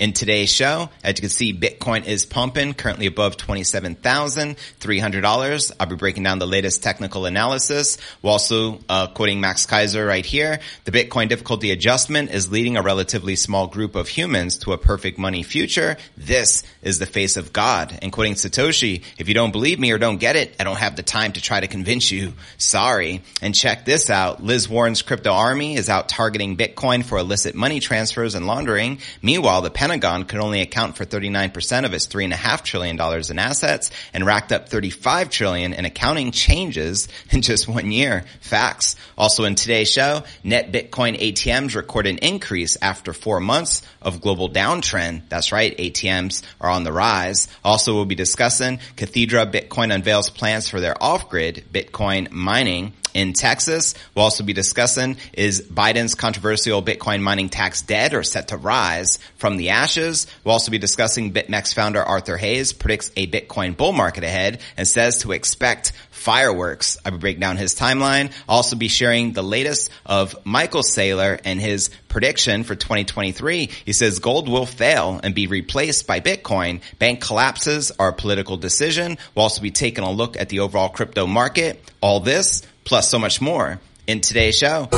In today's show, as you can see, Bitcoin is pumping, currently above $27,300. I'll be breaking down the latest technical analysis. We're also uh, quoting Max Keiser right here. The Bitcoin difficulty adjustment is leading a relatively small group of humans to a perfect money future. This is the face of God. And quoting Satoshi, if you don't believe me or don't get it, I don't have the time to try to convince you. Sorry. And check this out. Liz Warren's crypto army is out targeting Bitcoin for illicit money transfers and laundering. Meanwhile, the Pentagon could only account for 39% of its $3.5 trillion in assets and racked up 35 trillion in accounting changes in just one year. Facts. Also in today's show, net Bitcoin ATMs record an increase after four months of global downtrend. That's right. ATMs are on the rise. Also we'll be discussing Cathedra Bitcoin unveils plans for their off-grid Bitcoin mining in Texas. We'll also be discussing is Biden's controversial Bitcoin mining tax dead or set to rise from the ashes. We'll also be discussing BitMEX founder Arthur Hayes predicts a Bitcoin bull market ahead and says to expect fireworks. I will break down his timeline. I'll also be sharing the latest of Michael Saylor and his prediction for 2023. He says gold will fail and be replaced by Bitcoin. Bank collapses are a political decision. We'll also be taking a look at the overall crypto market. All this plus so much more in today's show.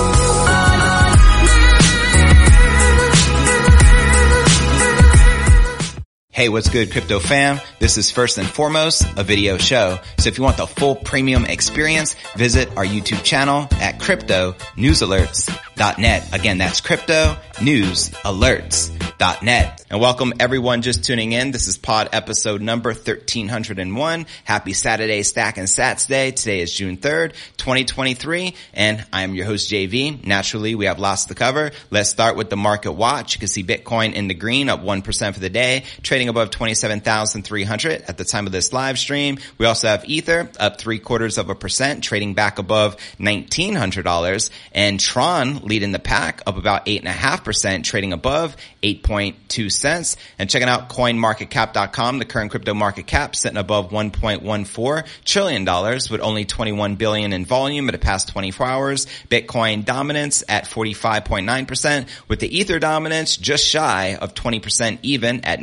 Hey, what's good, crypto fam? This is first and foremost a video show. So if you want the full premium experience, visit our YouTube channel at crypto news alerts.net. Again, that's crypto news alerts.net. And welcome everyone just tuning in. This is pod episode number 1301. Happy Saturday Stack and Sats Day. Today is June 3rd, 2023. And I am your host JV. Naturally, we have lots to cover. Let's start with the market watch. You can see Bitcoin in the green up 1% for the day, trading above 27,300 at the time of this live stream. We also have Ether up three quarters of a percent, trading back above $1,900 and Tron leading the pack up about eight and a half percent, trading above 8.2 cents. And checking out coinmarketcap.com, the current crypto market cap sitting above $1.14 trillion with only 21 billion in volume in the past 24 hours. Bitcoin dominance at 45.9% with the Ether dominance just shy of 20% even at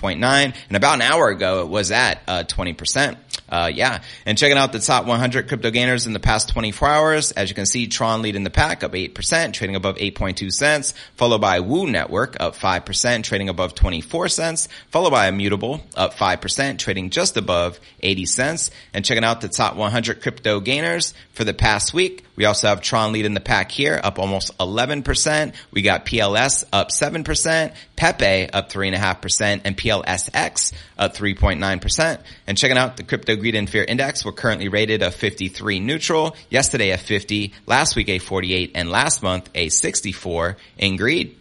19.9. And about an hour ago, it was at uh, 20%. Uh, yeah. And checking out the top 100 crypto gainers in the past 24 hours. As you can see, Tron leading the pack up 8%, trading above 8.2 cents, followed by Woo Network up 5%, trading above 24 cents, followed by Immutable up 5%, trading just above 80 cents. And checking out the top 100 crypto gainers for the past week. We also have Tron leading the pack here up almost 11%. We got PLS up 7%, Pepe up 3.5%, and PLSX up 3.9%. And checking out the crypto greed and fear index, we're currently rated a 53 neutral, yesterday a 50, last week a 48, and last month a 64 in greed.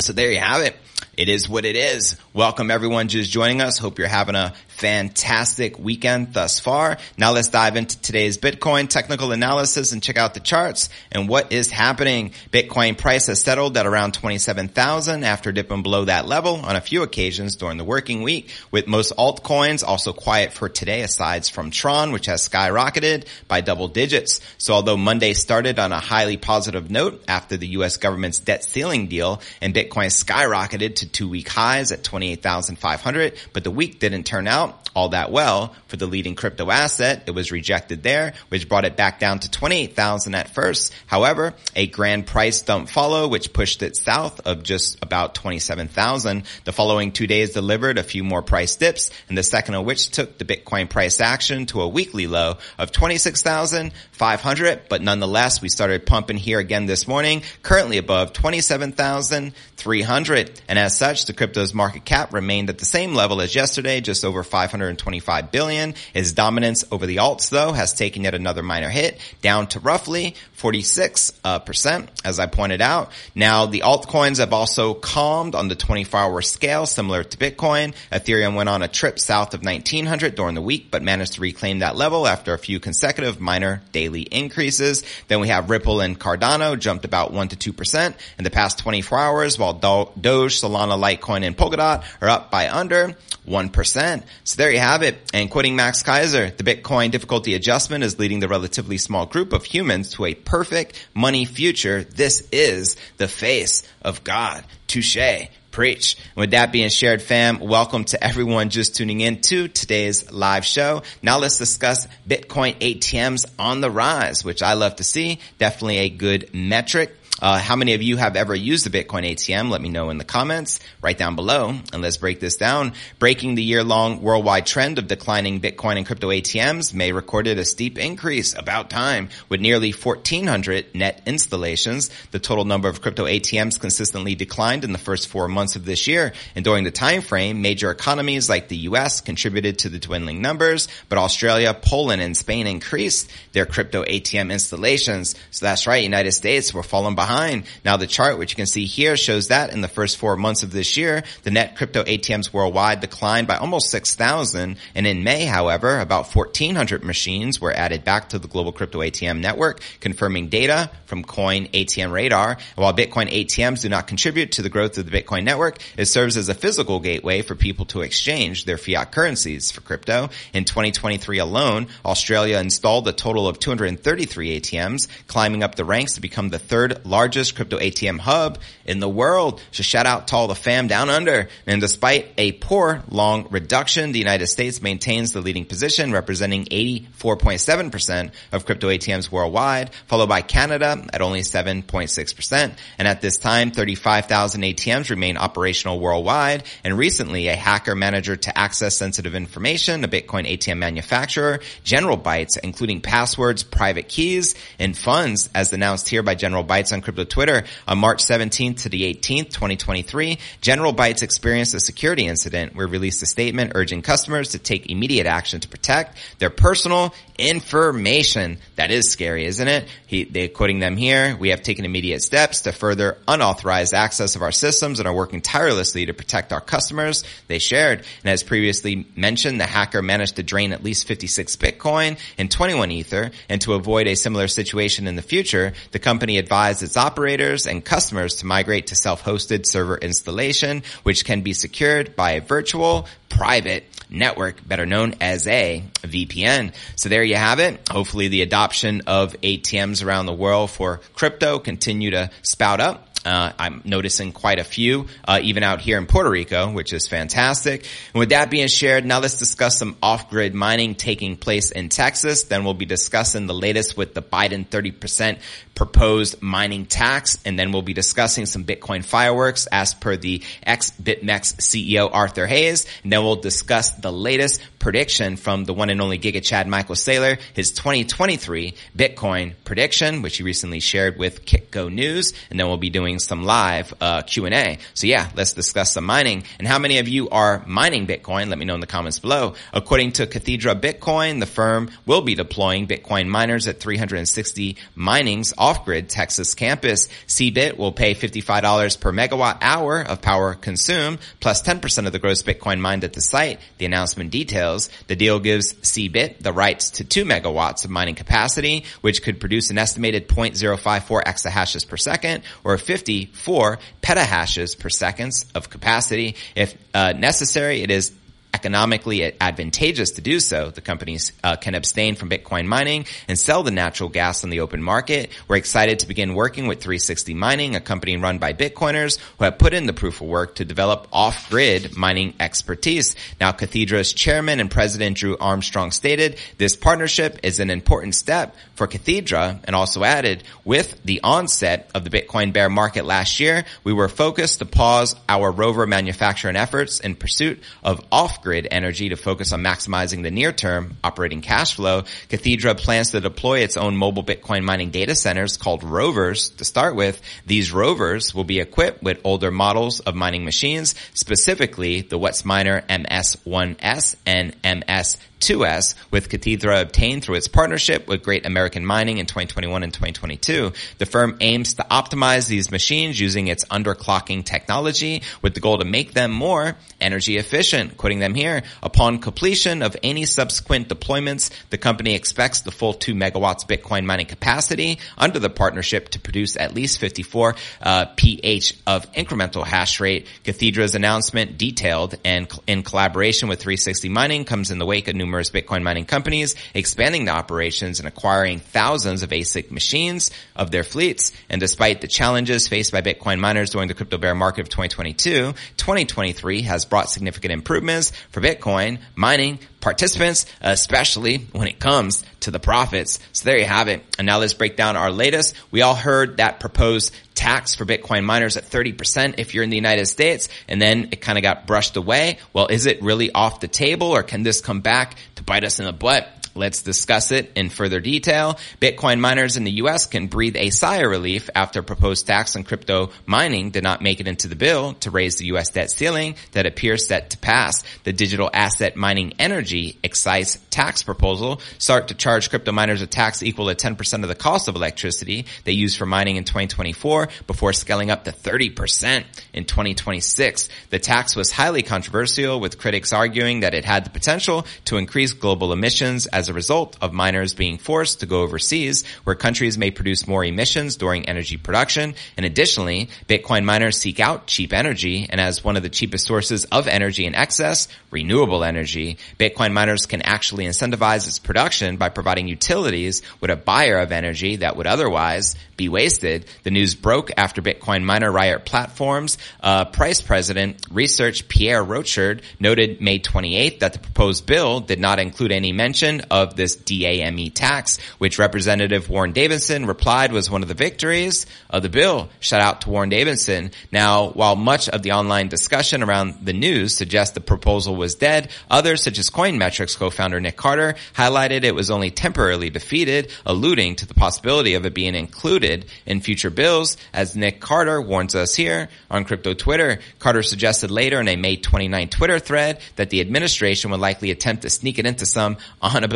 So there you have it. It is what it is. Welcome everyone just joining us. Hope you're having a fantastic weekend thus far. Now let's dive into today's Bitcoin technical analysis and check out the charts and what is happening. Bitcoin price has settled at around 27,000 after dipping below that level on a few occasions during the working week with most altcoins also quiet for today aside from Tron, which has skyrocketed by double digits. So although Monday started on a highly positive note after the U.S. government's debt ceiling deal and Bitcoin skyrocketed to two week highs at 28,500, but the week didn't turn out all that well for the leading crypto asset. It was rejected there, which brought it back down to 28,000 at first. However, a grand price dump follow, which pushed it south of just about 27,000. The following two days delivered a few more price dips, and the second of which took the Bitcoin price action to a weekly low of 26,500. But nonetheless, we started pumping here again this morning, currently above 27,300. And as such, the crypto's market cap remained at the same level as yesterday, just over 525 billion. His dominance over the alts though has taken yet another minor hit down to roughly 46 uh, percent, as I pointed out. Now the altcoins have also calmed on the 24 hour scale, similar to Bitcoin. Ethereum went on a trip south of 1900 during the week, but managed to reclaim that level after a few consecutive minor daily increases. Then we have Ripple and Cardano jumped about 1 to 2% in the past 24 hours, while Doge, Solana, Litecoin, and Polkadot are up by under 1%. So there you have it. And quoting Max Keiser, the Bitcoin difficulty adjustment is leading the relatively small group of humans to a perfect money future. This is the face of God. Touche. Preach. With that being shared, fam, welcome to everyone just tuning in to today's live show. Now let's discuss Bitcoin ATMs on the rise, which I love to see. Definitely a good metric. Uh, how many of you have ever used the Bitcoin ATM? Let me know in the comments right down below. And let's break this down. Breaking the year-long worldwide trend of declining Bitcoin and crypto ATMs, May recorded a steep increase about time with nearly 1,400 net installations. The total number of crypto ATMs consistently declined in the first four months of this year. And during the time frame, major economies like the U.S. contributed to the dwindling numbers, but Australia, Poland, and Spain increased their crypto ATM installations. So that's right, United States, we're falling behind behind. Now the chart, which you can see here, shows that in the first four months of this year, the net crypto ATMs worldwide declined by almost 6,000. And in May, however, about 1,400 machines were added back to the global crypto ATM network, confirming data from Coin ATM Radar. And while Bitcoin ATMs do not contribute to the growth of the Bitcoin network, it serves as a physical gateway for people to exchange their fiat currencies for crypto. In 2023 alone, Australia installed a total of 233 ATMs, climbing up the ranks to become the third largest largest crypto ATM hub in the world. So shout out to all the fam down under. And despite a poor long reduction, the United States maintains the leading position, representing 84.7% of crypto ATMs worldwide, followed by Canada at only 7.6%. And at this time, 35,000 ATMs remain operational worldwide. And recently, a hacker manager to access sensitive information, a Bitcoin ATM manufacturer, General Bytes, including passwords, private keys, and funds, as announced here by General Bytes on Crypto Twitter on March 17th to the 18th, 2023. General Bytes experienced a security incident. We released a statement urging customers to take immediate action to protect their personal information. That is scary, isn't it? He, they're quoting them here. We have taken immediate steps to further unauthorized access of our systems and are working tirelessly to protect our customers. They shared. And as previously mentioned, the hacker managed to drain at least 56 Bitcoin and 21 Ether. And to avoid a similar situation in the future, the company advised its operators and customers to migrate to self-hosted server installation, which can be secured by a virtual private network, better known as a VPN. So there you have it. Hopefully the adoption of ATMs around the world for crypto continue to spout up. Uh, I'm noticing quite a few, uh, even out here in Puerto Rico, which is fantastic. And with that being shared, now let's discuss some off-grid mining taking place in Texas. Then we'll be discussing the latest with the Biden 30% proposed mining tax. And then we'll be discussing some Bitcoin fireworks as per the ex-BitMEX CEO Arthur Hayes. And then we'll discuss the latest prediction from the one and only Giga Chad Michael Saylor, his 2023 Bitcoin prediction, which he recently shared with Kitco News. And then we'll be doing some live uh, Q&A. So yeah, let's discuss some mining. And how many of you are mining Bitcoin? Let me know in the comments below. According to Cathedra Bitcoin, the firm will be deploying Bitcoin miners at 360 minings off-grid Texas campus. CBIT will pay $55 per megawatt hour of power consumed, plus 10% of the gross Bitcoin mined at the site. The announcement details the deal gives CBIT the rights to 2 megawatts of mining capacity, which could produce an estimated 0.054 exahashes per second or 54 petahashes per seconds of capacity. If uh, necessary, it is economically advantageous to do so, the companies uh, can abstain from Bitcoin mining and sell the natural gas on the open market. We're excited to begin working with 360 Mining, a company run by Bitcoiners who have put in the proof of work to develop off-grid mining expertise. Now, Cathedra's chairman and president Drew Armstrong stated, this partnership is an important step for Cathedra and also added, with the onset of the Bitcoin bear market last year, we were focused to pause our rover manufacturing efforts in pursuit of off off-grid energy to focus on maximizing the near-term operating cash flow, Cathedra plans to deploy its own mobile Bitcoin mining data centers called rovers to start with. These rovers will be equipped with older models of mining machines, specifically the Whatsminer MS-1S and MS 2S with Cathedra obtained through its partnership with Great American Mining in 2021 and 2022. The firm aims to optimize these machines using its underclocking technology with the goal to make them more energy efficient. Quoting them here, upon completion of any subsequent deployments, the company expects the full 2 megawatts Bitcoin mining capacity under the partnership to produce at least 54 uh, pH of incremental hash rate. Cathedra's announcement detailed and in collaboration with 360 Mining comes in the wake of new numerous Bitcoin mining companies, expanding the operations and acquiring thousands of ASIC machines of their fleets. And despite the challenges faced by Bitcoin miners during the crypto bear market of 2022, 2023 has brought significant improvements for Bitcoin mining participants, especially when it comes to the profits. So there you have it. And now let's break down our latest. We all heard that proposed tax for Bitcoin miners at 30% if you're in the United States, and then it kind of got brushed away. Well, is it really off the table or can this come back to bite us in the butt? Let's discuss it in further detail. Bitcoin miners in the US can breathe a sigh of relief after proposed tax on crypto mining did not make it into the bill to raise the US debt ceiling that appears set to pass. The digital asset mining energy excise tax proposal start to charge crypto miners a tax equal to 10% of the cost of electricity they use for mining in 2024 before scaling up to 30% in 2026. The tax was highly controversial with critics arguing that it had the potential to increase global emissions as a result of miners being forced to go overseas where countries may produce more emissions during energy production. And additionally, Bitcoin miners seek out cheap energy and as one of the cheapest sources of energy in excess, renewable energy, Bitcoin miners can actually incentivize its production by providing utilities with a buyer of energy that would otherwise be wasted. The news broke after Bitcoin miner Riot Platforms uh, price president research Pierre Rochard noted May 28th that the proposed bill did not include any mention of this DAME tax, which Representative Warren Davidson replied was one of the victories of the bill. Shout out to Warren Davidson. Now, while much of the online discussion around the news suggests the proposal was dead, others such as Coinmetrics co-founder Nick Carter highlighted it was only temporarily defeated, alluding to the possibility of it being included in future bills. As Nick Carter warns us here on crypto Twitter, Carter suggested later in a May 29 Twitter thread that the administration would likely attempt to sneak it into some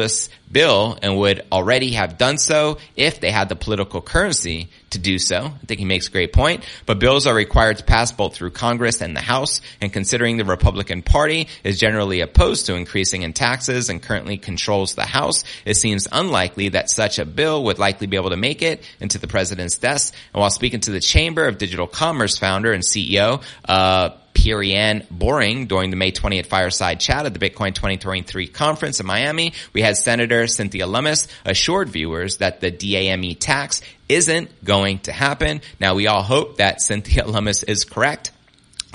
omnibus bill and would already have done so if they had the political currency to do so. I think he makes a great point. But bills are required to pass both through Congress and the House. And considering the Republican Party is generally opposed to increasing in taxes and currently controls the House, it seems unlikely that such a bill would likely be able to make it into the president's desk. And while speaking to the Chamber of Digital Commerce founder and CEO, uh, Perianne Boring during the May 20th fireside chat at the Bitcoin 2023 conference in Miami. We had Senator Cynthia Lummis assured viewers that the DAME tax isn't going to happen. Now we all hope that Cynthia Lummis is correct.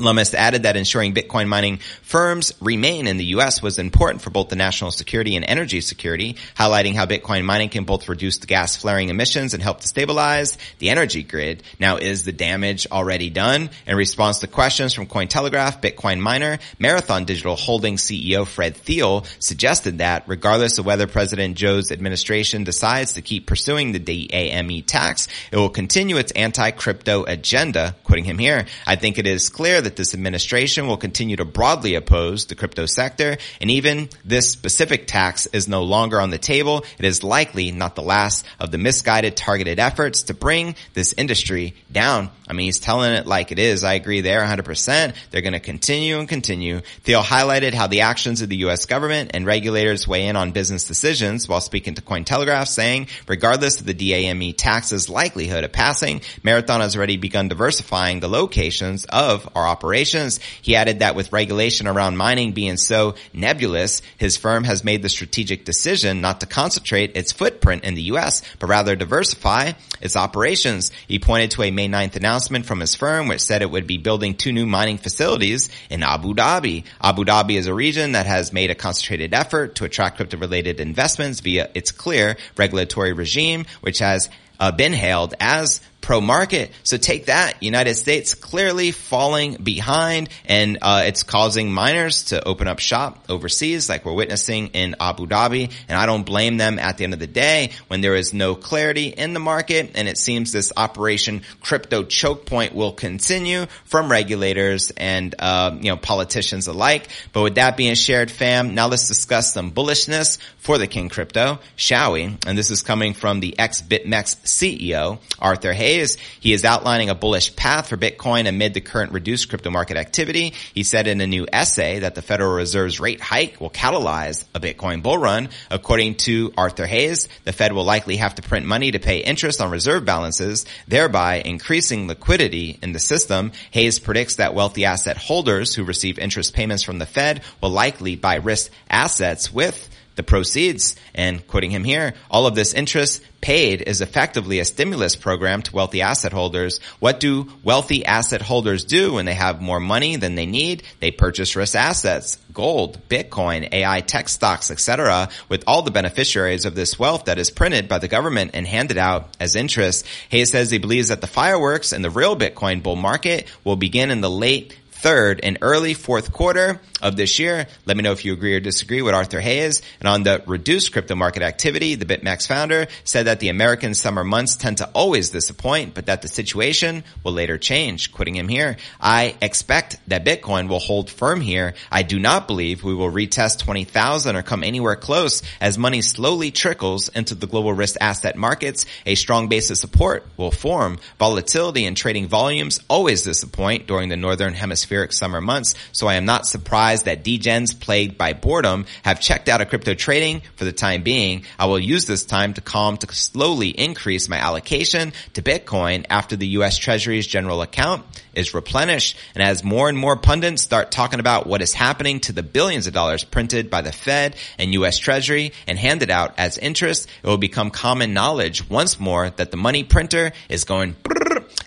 Lummis added that ensuring Bitcoin mining firms remain in the U.S. was important for both the national security and energy security, highlighting how Bitcoin mining can both reduce the gas flaring emissions and help to stabilize the energy grid. Now, is the damage already done? In response to questions from Cointelegraph, Bitcoin miner, Marathon Digital Holdings CEO Fred Thiel suggested that regardless of whether President Joe's administration decides to keep pursuing the DAME tax, it will continue its anti-crypto agenda. Quoting him here, I think it is clear that that this administration will continue to broadly oppose the crypto sector, and even this specific tax is no longer on the table. It is likely not the last of the misguided targeted efforts to bring this industry down. I mean, he's telling it like it is. I agree there 100%. They're going to continue and continue. Thiel highlighted how the actions of the U.S. government and regulators weigh in on business decisions while speaking to Cointelegraph saying, regardless of the DAME tax's likelihood of passing, Marathon has already begun diversifying the locations of our operations. He added that with regulation around mining being so nebulous, his firm has made the strategic decision not to concentrate its footprint in the U.S., but rather diversify its operations. He pointed to a May 9th announcement from his firm which said it would be building two new mining facilities in Abu Dhabi. Abu Dhabi is a region that has made a concentrated effort to attract crypto-related investments via its clear regulatory regime, which has uh, been hailed as pro market. So take that. United States clearly falling behind and uh, it's causing miners to open up shop overseas like we're witnessing in Abu Dhabi. And I don't blame them at the end of the day when there is no clarity in the market and it seems this operation crypto choke point will continue from regulators and uh, you know politicians alike. But with that being shared, fam, now let's discuss some bullishness for the King Crypto, shall we? And this is coming from the ex-BitMEX CEO, Arthur Hayes days. He is outlining a bullish path for Bitcoin amid the current reduced crypto market activity. He said in a new essay that the Federal Reserve's rate hike will catalyze a Bitcoin bull run. According to Arthur Hayes, the Fed will likely have to print money to pay interest on reserve balances, thereby increasing liquidity in the system. Hayes predicts that wealthy asset holders who receive interest payments from the Fed will likely buy risk assets with the proceeds. And quoting him here, all of this interest paid is effectively a stimulus program to wealthy asset holders. What do wealthy asset holders do when they have more money than they need? They purchase risk assets, gold, Bitcoin, AI tech stocks, etc., with all the beneficiaries of this wealth that is printed by the government and handed out as interest. Hayes says he believes that the fireworks and the real Bitcoin bull market will begin in the late third and early fourth quarter of this year. Let me know if you agree or disagree with Arthur Hayes. And on the reduced crypto market activity, the BitMEX founder said that the American summer months tend to always disappoint, but that the situation will later change. Quoting him here, I expect that Bitcoin will hold firm here. I do not believe we will retest 20,000 or come anywhere close as money slowly trickles into the global risk asset markets. A strong base of support will form. Volatility and trading volumes always disappoint during the northern hemispheric summer months, so I am not surprised that degens plagued by boredom have checked out of crypto trading for the time being. I will use this time to calm to slowly increase my allocation to Bitcoin after the US Treasury's general account is replenished. And as more and more pundits start talking about what is happening to the billions of dollars printed by the Fed and US Treasury and handed out as interest, it will become common knowledge once more that the money printer is going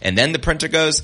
and then the printer goes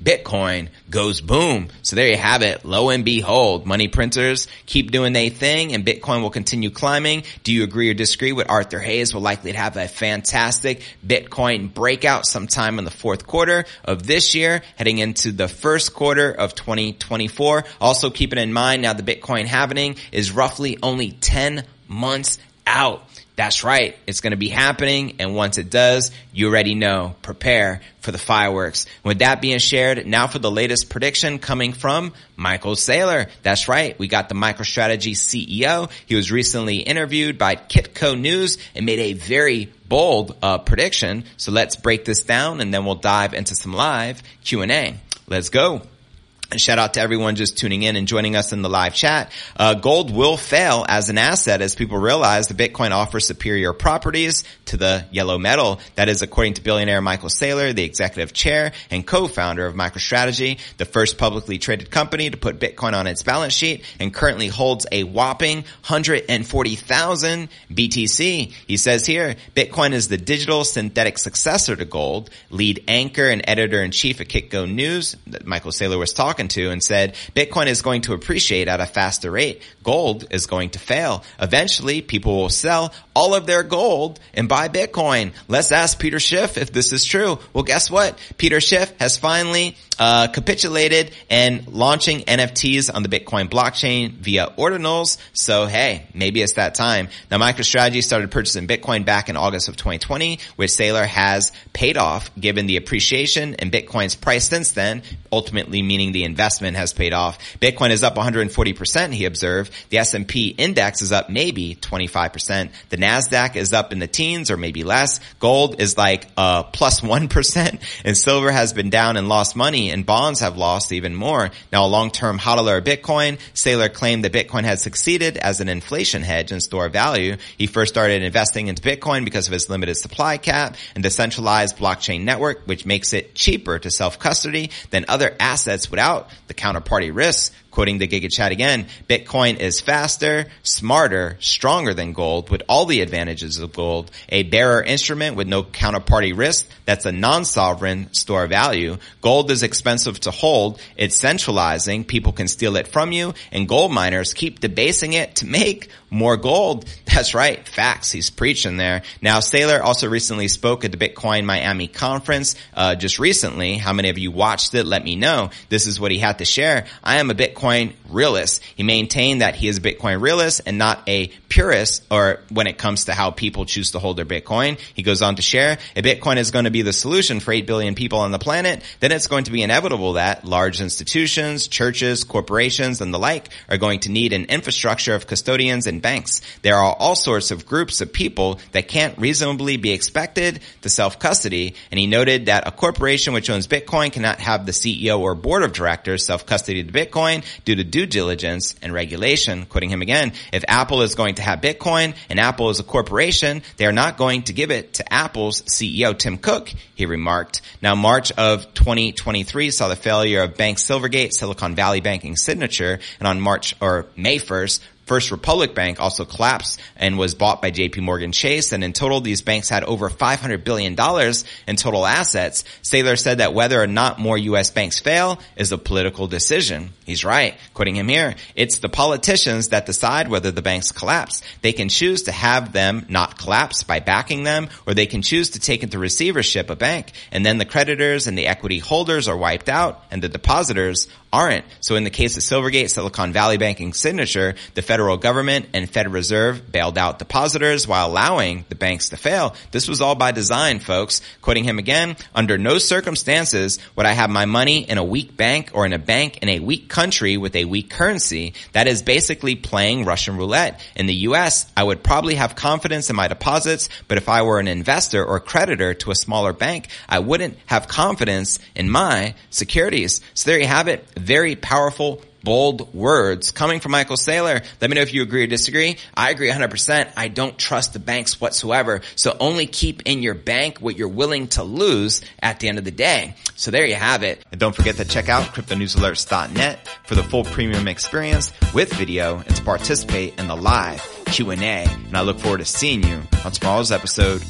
Bitcoin goes boom. So there you have it. Lo and behold, money printers keep doing their thing and Bitcoin will continue climbing. Do you agree or disagree with Arthur Hayes? Will likely have a fantastic Bitcoin breakout sometime in the fourth quarter of this year, heading into the first quarter of 2024. Also keeping in mind now the Bitcoin happening is roughly only 10 months out. That's right. It's going to be happening. And once it does, you already know, prepare for the fireworks. With that being shared, now for the latest prediction coming from Michael Saylor. That's right. We got the MicroStrategy CEO. He was recently interviewed by Kitco News and made a very bold uh, prediction. So let's break this down and then we'll dive into some live Q&A. Let's go. Shout out to everyone just tuning in and joining us in the live chat. Uh, gold will fail as an asset as people realize the Bitcoin offers superior properties to the yellow metal. That is according to billionaire Michael Saylor, the executive chair and co-founder of MicroStrategy, the first publicly traded company to put Bitcoin on its balance sheet and currently holds a whopping 140,000 BTC. He says here, Bitcoin is the digital synthetic successor to gold. Lead anchor and editor in chief at Kitco News that Michael Saylor was talking talking to and said, Bitcoin is going to appreciate at a faster rate. Gold is going to fail. Eventually, people will sell all of their gold and buy Bitcoin. Let's ask Peter Schiff if this is true. Well, guess what? Peter Schiff has finally uh, capitulated and launching NFTs on the Bitcoin blockchain via ordinals. So hey, maybe it's that time. Now MicroStrategy started purchasing Bitcoin back in August of 2020, which Saylor has paid off given the appreciation in Bitcoin's price since then, ultimately meaning the investment has paid off. Bitcoin is up 140%, he observed. The S&P index is up maybe 25%. The NASDAQ is up in the teens or maybe less. Gold is like, uh, plus 1 and silver has been down and lost money and bonds have lost even more. Now a long-term hodler of Bitcoin, Saylor claimed that Bitcoin had succeeded as an inflation hedge and store of value. He first started investing into Bitcoin because of its limited supply cap and the centralized blockchain network, which makes it cheaper to self-custody than other assets without the counterparty risks Quoting the Giga Chad again, Bitcoin is faster, smarter, stronger than gold with all the advantages of gold, a bearer instrument with no counterparty risk that's a non-sovereign store of value. Gold is expensive to hold. It's centralizing. People can steal it from you and gold miners keep debasing it to make more gold. That's right. Facts. He's preaching there. Now, Saylor also recently spoke at the Bitcoin Miami conference, uh, just recently. How many of you watched it? Let me know. This is what he had to share. I am a Bitcoin Bitcoin realist. He maintained that he is a Bitcoin realist and not a purist or when it comes to how people choose to hold their Bitcoin. He goes on to share, if Bitcoin is going to be the solution for 8 billion people on the planet, then it's going to be inevitable that large institutions, churches, corporations, and the like are going to need an infrastructure of custodians and banks. There are all sorts of groups of people that can't reasonably be expected to self-custody. And he noted that a corporation which owns Bitcoin cannot have the CEO or board of directors self-custody the Bitcoin due to due diligence and regulation. Quoting him again, if Apple is going to have Bitcoin and Apple is a corporation, they are not going to give it to Apple's CEO Tim Cook, he remarked. Now March of 2023 saw the failure of Bank Silvergate, Silicon Valley Banking Signature, and on March or May 1st, First Republic Bank also collapsed and was bought by JP Morgan Chase. And in total, these banks had over $500 billion in total assets. Saylor said that whether or not more U.S. banks fail is a political decision. He's right. Quoting him here, it's the politicians that decide whether the banks collapse. They can choose to have them not collapse by backing them, or they can choose to take into receivership a bank. And then the creditors and the equity holders are wiped out and the depositors aren't. So in the case of Silvergate, Silicon Valley Bank and Signature, the federal government and Federal Reserve bailed out depositors while allowing the banks to fail. This was all by design, folks. Quoting him again, under no circumstances would I have my money in a weak bank or in a bank in a weak country with a weak currency. That is basically playing Russian roulette. In the US, I would probably have confidence in my deposits, but if I were an investor or creditor to a smaller bank, I wouldn't have confidence in my securities. So there you have it very powerful, bold words coming from Michael Saylor. Let me know if you agree or disagree. I agree 100%. I don't trust the banks whatsoever. So only keep in your bank what you're willing to lose at the end of the day. So there you have it. And don't forget to check out cryptonewsalerts.net for the full premium experience with video and to participate in the live Q&A. And I look forward to seeing you on tomorrow's episode.